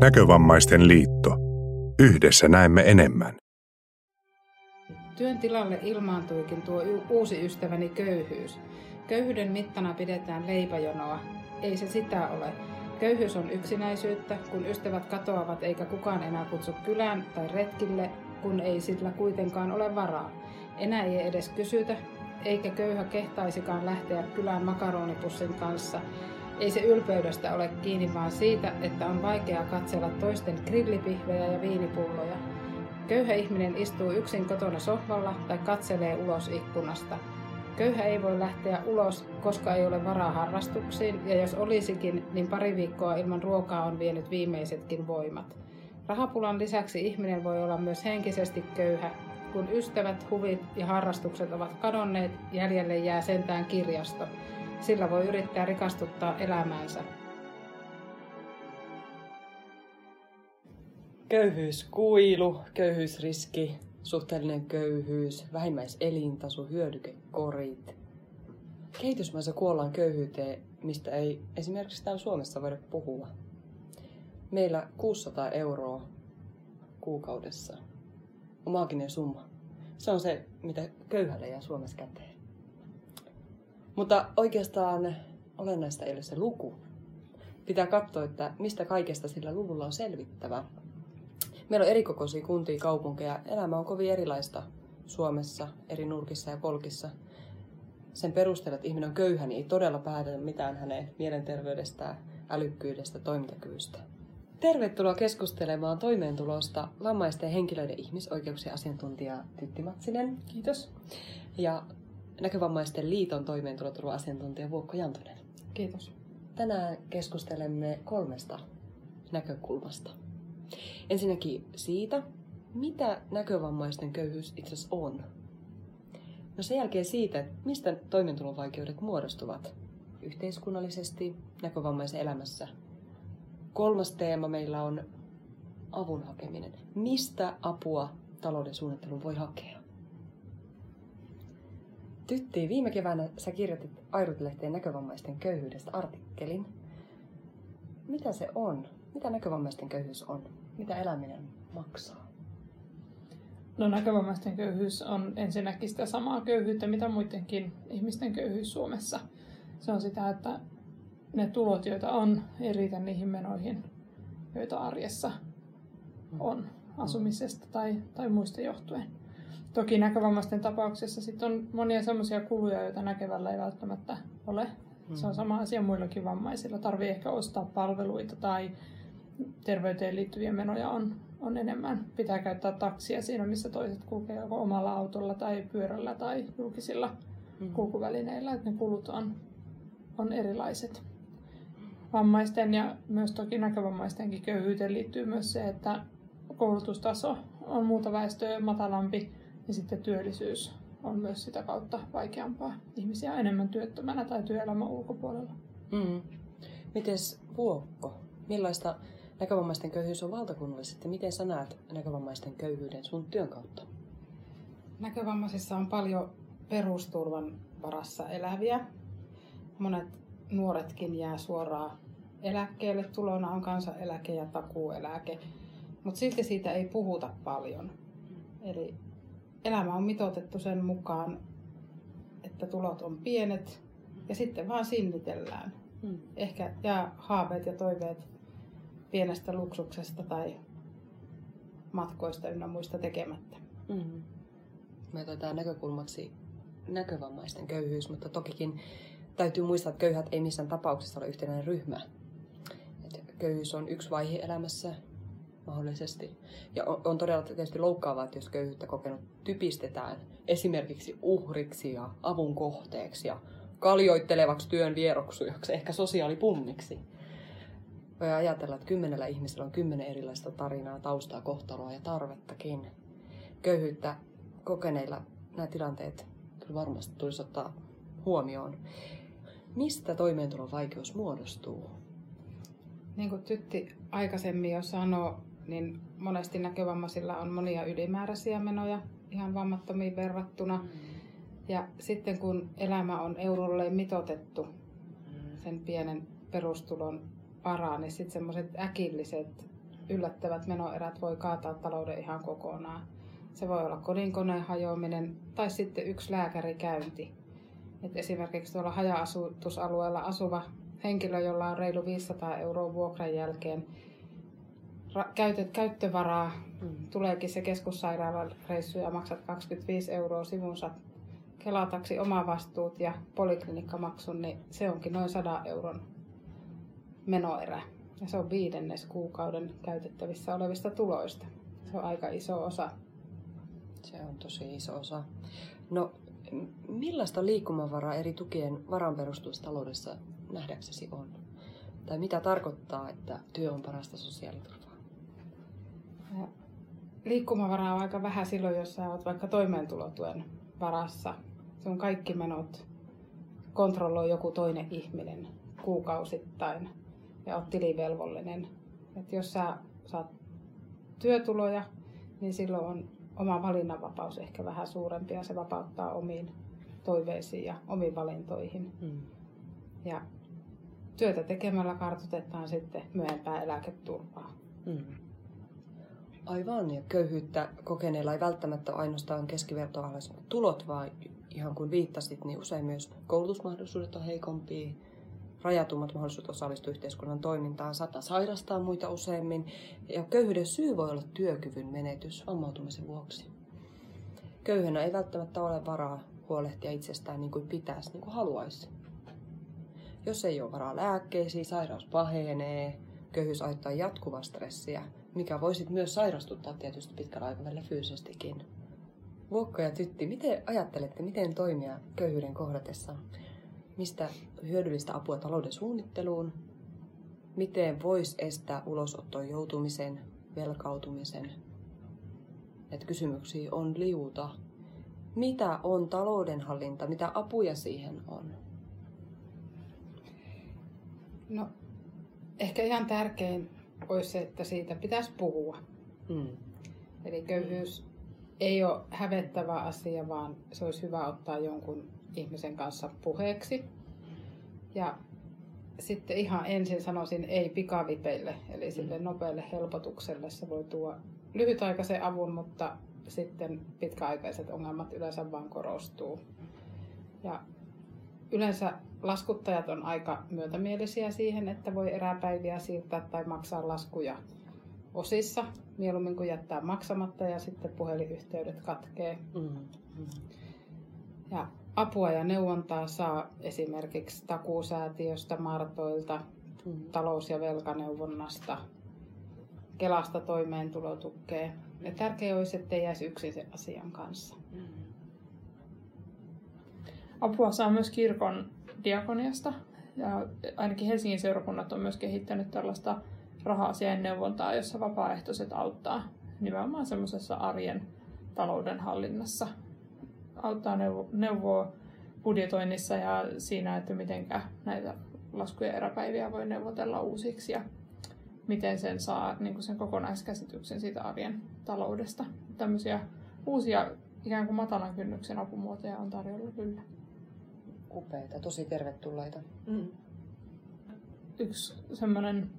Näkövammaisten liitto. Yhdessä näemme enemmän. Työn tilalle ilmaantuikin tuo uusi ystäväni köyhyys. Köyhyyden mittana pidetään leipäjonoa. Ei se sitä ole. Köyhyys on yksinäisyyttä, kun ystävät katoavat eikä kukaan enää kutsu kylään tai retkille, kun ei sillä kuitenkaan ole varaa. Enää ei edes kysytä, eikä köyhä kehtaisikaan lähteä kylään makaronipussin kanssa. Ei se ylpeydestä ole kiinni, vaan siitä, että on vaikea katsella toisten grillipihvejä ja viinipulloja. Köyhä ihminen istuu yksin kotona sohvalla tai katselee ulos ikkunasta. Köyhä ei voi lähteä ulos, koska ei ole varaa harrastuksiin, ja jos olisikin, niin pari viikkoa ilman ruokaa on vienyt viimeisetkin voimat. Rahapulan lisäksi ihminen voi olla myös henkisesti köyhä, kun ystävät, huvit ja harrastukset ovat kadonneet, jäljelle jää sentään kirjasto. Sillä voi yrittää rikastuttaa elämäänsä. Köyhyyskuilu, köyhyysriski, suhteellinen köyhyys, vähimmäiselintaso, hyödykekorit. Kehitysmaissa kuollaan köyhyyteen, mistä ei esimerkiksi täällä Suomessa voida puhua. Meillä 600 euroa kuukaudessa on maaginen summa. Se on se, mitä köyhälle jää Suomessa käteen. Mutta oikeastaan olennaista ei ole se luku. Pitää katsoa, että mistä kaikesta sillä luvulla on selvittävä. Meillä on erikokoisia kuntia, kaupunkeja. Elämä on kovin erilaista Suomessa, eri nurkissa ja polkissa. Sen perusteella, että ihminen on köyhä, niin ei todella päätetä mitään hänen mielenterveydestään, älykkyydestä, toimintakyvystä. Tervetuloa keskustelemaan toimeentulosta vammaisten henkilöiden ihmisoikeuksien asiantuntija Tytti Matsinen. Kiitos. Ja Näkövammaisten liiton toimeentuloturva-asiantuntija Vuokko Jantonen. Kiitos. Tänään keskustelemme kolmesta näkökulmasta. Ensinnäkin siitä, mitä näkövammaisten köyhyys itse asiassa on. No sen jälkeen siitä, mistä toimeentulovaikeudet muodostuvat yhteiskunnallisesti näkövammaisen elämässä. Kolmas teema meillä on avun hakeminen. Mistä apua talouden suunnitteluun voi hakea? Tytti, viime keväänä sä kirjoitit Airut-lehteen näkövammaisten köyhyydestä artikkelin. Mitä se on? Mitä näkövammaisten köyhyys on? Mitä eläminen maksaa? No näkövammaisten köyhyys on ensinnäkin sitä samaa köyhyyttä, mitä muidenkin ihmisten köyhyys Suomessa. Se on sitä, että ne tulot, joita on, ei riitä niihin menoihin, joita arjessa on asumisesta tai, tai muista johtuen. Toki näkövammaisten tapauksessa sit on monia sellaisia kuluja, joita näkevällä ei välttämättä ole. Se on sama asia muillakin vammaisilla. Tarvii ehkä ostaa palveluita tai terveyteen liittyviä menoja on, on enemmän. Pitää käyttää taksia siinä, missä toiset kulkee joko omalla autolla tai pyörällä tai julkisilla mm. kulkuvälineillä. Että ne kulut on, on erilaiset. Vammaisten ja myös toki näkövammaistenkin köyhyyteen liittyy myös se, että koulutustaso on muuta väestöä matalampi ja sitten työllisyys on myös sitä kautta vaikeampaa. Ihmisiä enemmän työttömänä tai työelämän ulkopuolella. Mm. Mites Vuokko? Millaista näkövammaisten köyhyys on valtakunnallisesti? Miten sä näet näkövammaisten köyhyyden sun työn kautta? Näkövammaisissa on paljon perusturvan varassa eläviä. Monet nuoretkin jää suoraan eläkkeelle. Tulona on kansaneläke ja takuueläke. Mutta silti siitä ei puhuta paljon. Eli elämä on mitoitettu sen mukaan, että tulot on pienet ja sitten vaan sinnitellään. Hmm. Ehkä jää haaveet ja toiveet pienestä luksuksesta tai matkoista ynnä muista tekemättä. Mm-hmm. Me otetaan näkökulmaksi näkövammaisten köyhyys, mutta tokikin täytyy muistaa, että köyhät ei missään tapauksessa ole yhtenäinen ryhmä. Et köyhyys on yksi vaihe elämässä mahdollisesti. Ja on, on todella tietysti loukkaavaa, että jos köyhyyttä kokenut typistetään esimerkiksi uhriksi ja avun kohteeksi ja kaljoittelevaksi työn vieroksujaksi, ehkä sosiaalipunniksi. Voi ajatella, että kymmenellä ihmisellä on kymmenen erilaista tarinaa, taustaa, kohtaloa ja tarvettakin. Köyhyyttä kokeneilla nämä tilanteet varmasti tulisi ottaa huomioon. Mistä toimeentulon vaikeus muodostuu? Niin kuin Tytti aikaisemmin jo sanoi, niin monesti näkövammaisilla on monia ylimääräisiä menoja ihan vammattomiin verrattuna. Mm. Ja sitten kun elämä on eurolle mitotettu sen pienen perustulon varaan, niin sitten semmoiset äkilliset yllättävät menoerät voi kaataa talouden ihan kokonaan. Se voi olla kodinkoneen hajoaminen tai sitten yksi lääkärikäynti. Et esimerkiksi tuolla haja-asutusalueella asuva henkilö, jolla on reilu 500 euroa vuokran jälkeen ra- käytet, käyttövaraa, mm. tuleekin se keskussairaalan reissu ja maksat 25 euroa sivunsa kelataksi omavastuut ja poliklinikkamaksun, niin se onkin noin 100 euron menoerä. Ja se on viidennes kuukauden käytettävissä olevista tuloista. Se on aika iso osa. Se on tosi iso osa. No, millaista liikkumavaraa eri tukien varan taloudessa nähdäksesi on? Tai mitä tarkoittaa, että työ on parasta sosiaaliturvaa? Liikkumavaraa on aika vähän silloin, jos sä oot vaikka toimeentulotuen varassa. Sun kaikki menot kontrolloi joku toinen ihminen kuukausittain ja oot tilivelvollinen. Et jos sä saat työtuloja, niin silloin on oma valinnanvapaus ehkä vähän suurempi ja se vapauttaa omiin toiveisiin ja omiin valintoihin. Hmm. Ja työtä tekemällä kartoitetaan sitten myöhempää eläketurvaa. Hmm. Aivan, ja köyhyyttä kokeneilla ei välttämättä ainoastaan keskivertoalaisemmat tulot, vaan ihan kuin viittasit, niin usein myös koulutusmahdollisuudet on heikompia, rajatummat mahdollisuudet osallistua yhteiskunnan toimintaan, saattaa sairastaa muita useimmin, ja köyhyyden syy voi olla työkyvyn menetys vammautumisen vuoksi. Köyhänä ei välttämättä ole varaa huolehtia itsestään niin kuin pitäisi, niin kuin haluaisi. Jos ei ole varaa lääkkeisiin, sairaus pahenee, köyhyys aiheuttaa jatkuvaa stressiä, mikä voisi myös sairastuttaa tietysti pitkällä aikavälillä fyysisestikin. Vuokka ja Tytti, miten ajattelette, miten toimia köyhyyden kohdatessa? Mistä hyödyllistä apua talouden suunnitteluun? Miten voisi estää ulosottoon joutumisen, velkautumisen? Että kysymyksiä on liuta. Mitä on taloudenhallinta? Mitä apuja siihen on? No, ehkä ihan tärkein olisi se, että siitä pitäisi puhua. Mm. Eli köyhyys ei ole hävettävä asia, vaan se olisi hyvä ottaa jonkun ihmisen kanssa puheeksi. Ja sitten ihan ensin sanoisin ei pikavipeille, eli sille mm. nopealle helpotukselle. Se voi tuoda lyhytaikaisen avun, mutta sitten pitkäaikaiset ongelmat yleensä vaan korostuu. Ja yleensä laskuttajat on aika myötämielisiä siihen, että voi eräpäiviä siirtää tai maksaa laskuja osissa, mieluummin kuin jättää maksamatta ja sitten puhelinyhteydet katkee. Mm-hmm. Ja apua ja neuvontaa saa esimerkiksi takuusäätiöstä, Martoilta, mm-hmm. talous- ja velkaneuvonnasta, Kelasta toimeentulotukea. Ja tärkeää olisi, että ei jäisi yksin sen asian kanssa. Mm-hmm. Apua saa myös kirkon diakoniasta. Ja ainakin Helsingin seurakunnat on myös kehittänyt tällaista raha-asiain neuvontaa, jossa vapaaehtoiset auttaa nimenomaan semmoisessa arjen talouden hallinnassa. Auttaa neuvo, neuvoa budjetoinnissa ja siinä, että miten näitä laskuja eräpäiviä voi neuvotella uusiksi ja miten sen saa niin kuin sen kokonaiskäsityksen siitä arjen taloudesta. Tämmöisiä uusia ikään kuin matalan kynnyksen apumuotoja on tarjolla kyllä upeita, tosi tervetulleita. Mm. Yksi semmoinen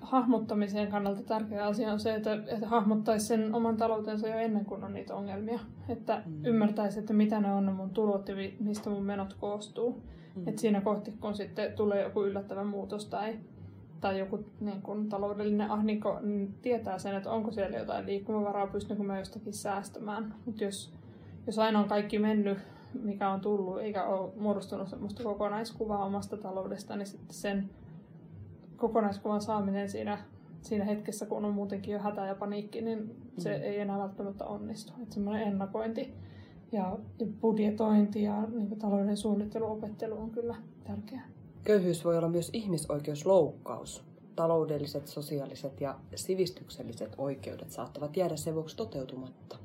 hahmottamisen kannalta tärkeä asia on se, että, että hahmottaisi sen oman taloutensa jo ennen kuin on niitä ongelmia. Että mm. ymmärtäisi, että mitä ne on ne mun tulot ja mistä mun menot koostuu. Mm. Että siinä kohti, kun sitten tulee joku yllättävä muutos tai, tai joku niin kun, taloudellinen ahdinko, niin tietää sen, että onko siellä jotain liikkumavaraa, pystynkö mä jostakin säästämään. Mutta jos, jos aina on kaikki mennyt mikä on tullut, eikä ole muodostunut sellaista kokonaiskuvaa omasta taloudesta, niin sitten sen kokonaiskuvan saaminen siinä, siinä hetkessä, kun on muutenkin jo hätä ja paniikki, niin se mm. ei enää välttämättä onnistu. Että semmoinen ennakointi ja, budjetointi ja niin talouden suunnitteluopettelu on kyllä tärkeää. Köyhyys voi olla myös ihmisoikeusloukkaus. Taloudelliset, sosiaaliset ja sivistykselliset oikeudet saattavat jäädä sen vuoksi toteutumatta.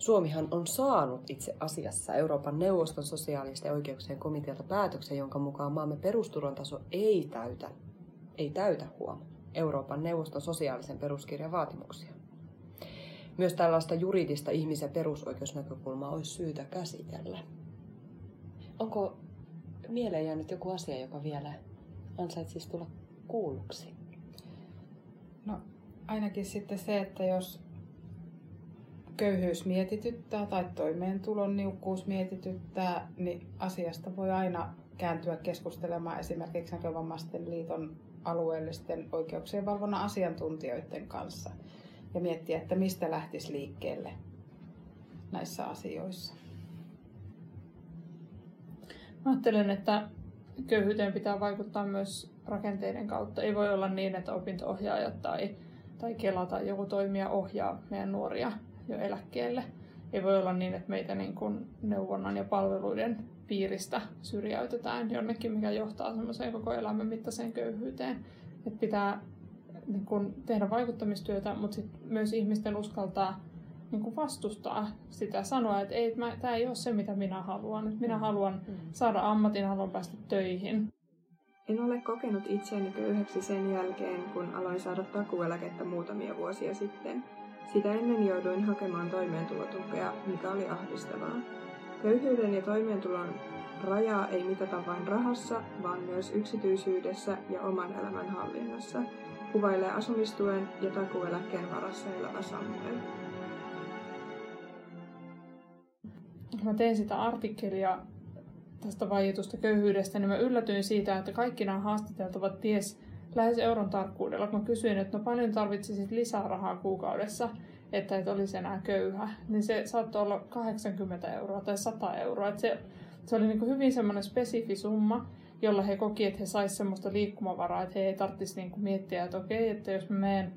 Suomihan on saanut itse asiassa Euroopan neuvoston sosiaalisten oikeuksien komitealta päätöksen, jonka mukaan maamme perusturvan taso ei täytä, ei täytä huom. Euroopan neuvoston sosiaalisen peruskirjan vaatimuksia. Myös tällaista juridista ihmisen perusoikeusnäkökulmaa olisi syytä käsitellä. Onko mieleen jäänyt joku asia, joka vielä ansaitsisi tulla kuulluksi? No ainakin sitten se, että jos köyhyys mietityttää tai toimeentulon niukkuus mietityttää, niin asiasta voi aina kääntyä keskustelemaan esimerkiksi Näkövammaisten liiton alueellisten oikeuksien valvonnan asiantuntijoiden kanssa ja miettiä, että mistä lähtisi liikkeelle näissä asioissa. Mä ajattelen, että köyhyyteen pitää vaikuttaa myös rakenteiden kautta. Ei voi olla niin, että opinto-ohjaajat tai, tai Kela tai joku toimija ohjaa meidän nuoria jo eläkkeelle. Ei voi olla niin, että meitä niin kuin neuvonnan ja palveluiden piiristä syrjäytetään jonnekin, mikä johtaa semmoiseen koko elämän mittaiseen köyhyyteen. Että pitää niin kuin tehdä vaikuttamistyötä, mutta sit myös ihmisten uskaltaa niin kuin vastustaa sitä, sanoa, että ei, tämä ei ole se, mitä minä haluan. Että minä haluan mm. saada ammatin, haluan päästä töihin. En ole kokenut itseäni köyhäksi sen jälkeen, kun aloin saada takueläkettä muutamia vuosia sitten. Sitä ennen jouduin hakemaan toimeentulotukea, mikä oli ahdistavaa. Köyhyyden ja toimeentulon rajaa ei mitata vain rahassa, vaan myös yksityisyydessä ja oman elämän hallinnassa, kuvailee asumistuen ja takueläkkeen varassa elävä Samuel. Mä tein sitä artikkelia tästä vaietusta köyhyydestä, niin mä yllätyin siitä, että kaikki nämä haastateltavat ties lähes euron tarkkuudella, kun kysyin, että no paljon tarvitsisit lisää rahaa kuukaudessa, että et olisi enää köyhä, niin se saattoi olla 80 euroa tai 100 euroa. Että se, se oli niin hyvin semmoinen spesifi summa, jolla he koki, että he saisivat semmoista liikkumavaraa, että he ei tarvitsisi niin miettiä, että okei, että jos mä menen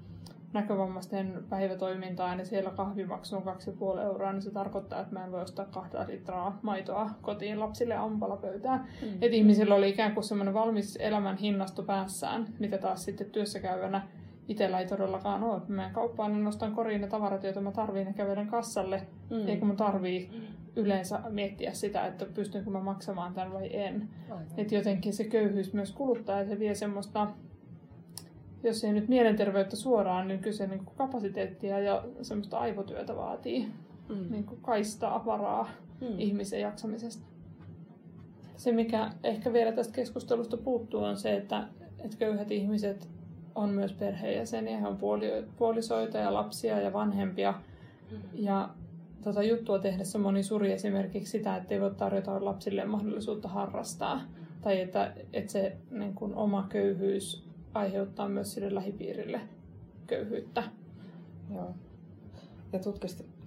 näkövammaisten päivätoimintaan ja siellä kahvimaksu on 2,5 euroa, niin se tarkoittaa, että mä en voi ostaa kahta litraa maitoa kotiin lapsille aamulla pöytään. Mm. Että ihmisillä oli ikään kuin semmoinen valmis elämän hinnasto päässään, mitä taas sitten työssä käyvänä itsellä ei todellakaan ole. Mä menen kauppaan niin nostan koriin ne tavarat, joita mä tarviin ja kävelen kassalle. Mm. Eikä mun tarvii yleensä miettiä sitä, että pystynkö mä maksamaan tämän vai en. Että jotenkin se köyhyys myös kuluttaa ja se vie semmoista jos ei nyt mielenterveyttä suoraan, niin kyse niin kuin kapasiteettia ja semmoista aivotyötä vaatii mm. niin kuin kaistaa varaa mm. ihmisen jaksamisesta. Se, mikä ehkä vielä tästä keskustelusta puuttuu, on se, että, että köyhät ihmiset on myös perheenjäseniä, he on puoli, puolisoita ja lapsia ja vanhempia. Mm. Ja tota juttua tehdessä moni suri esimerkiksi sitä, että ei voi tarjota lapsille mahdollisuutta harrastaa. Tai että, että se niin kuin oma köyhyys aiheuttaa myös sille lähipiirille köyhyyttä. Joo. Ja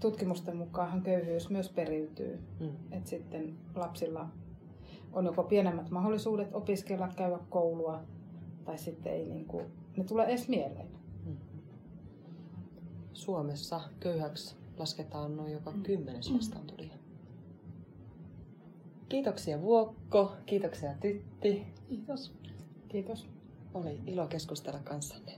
tutkimusten mukaan köyhyys myös periytyy. Mm. Et sitten lapsilla on joko pienemmät mahdollisuudet opiskella, käydä koulua, tai sitten ei niin kuin, ne tulee edes mieleen. Mm. Suomessa köyhäksi lasketaan noin joka mm. kymmenes vastaantulija. Kiitoksia Vuokko, kiitoksia Tytti. Kiitos. Kiitos. Oli ilo keskustella kanssanne.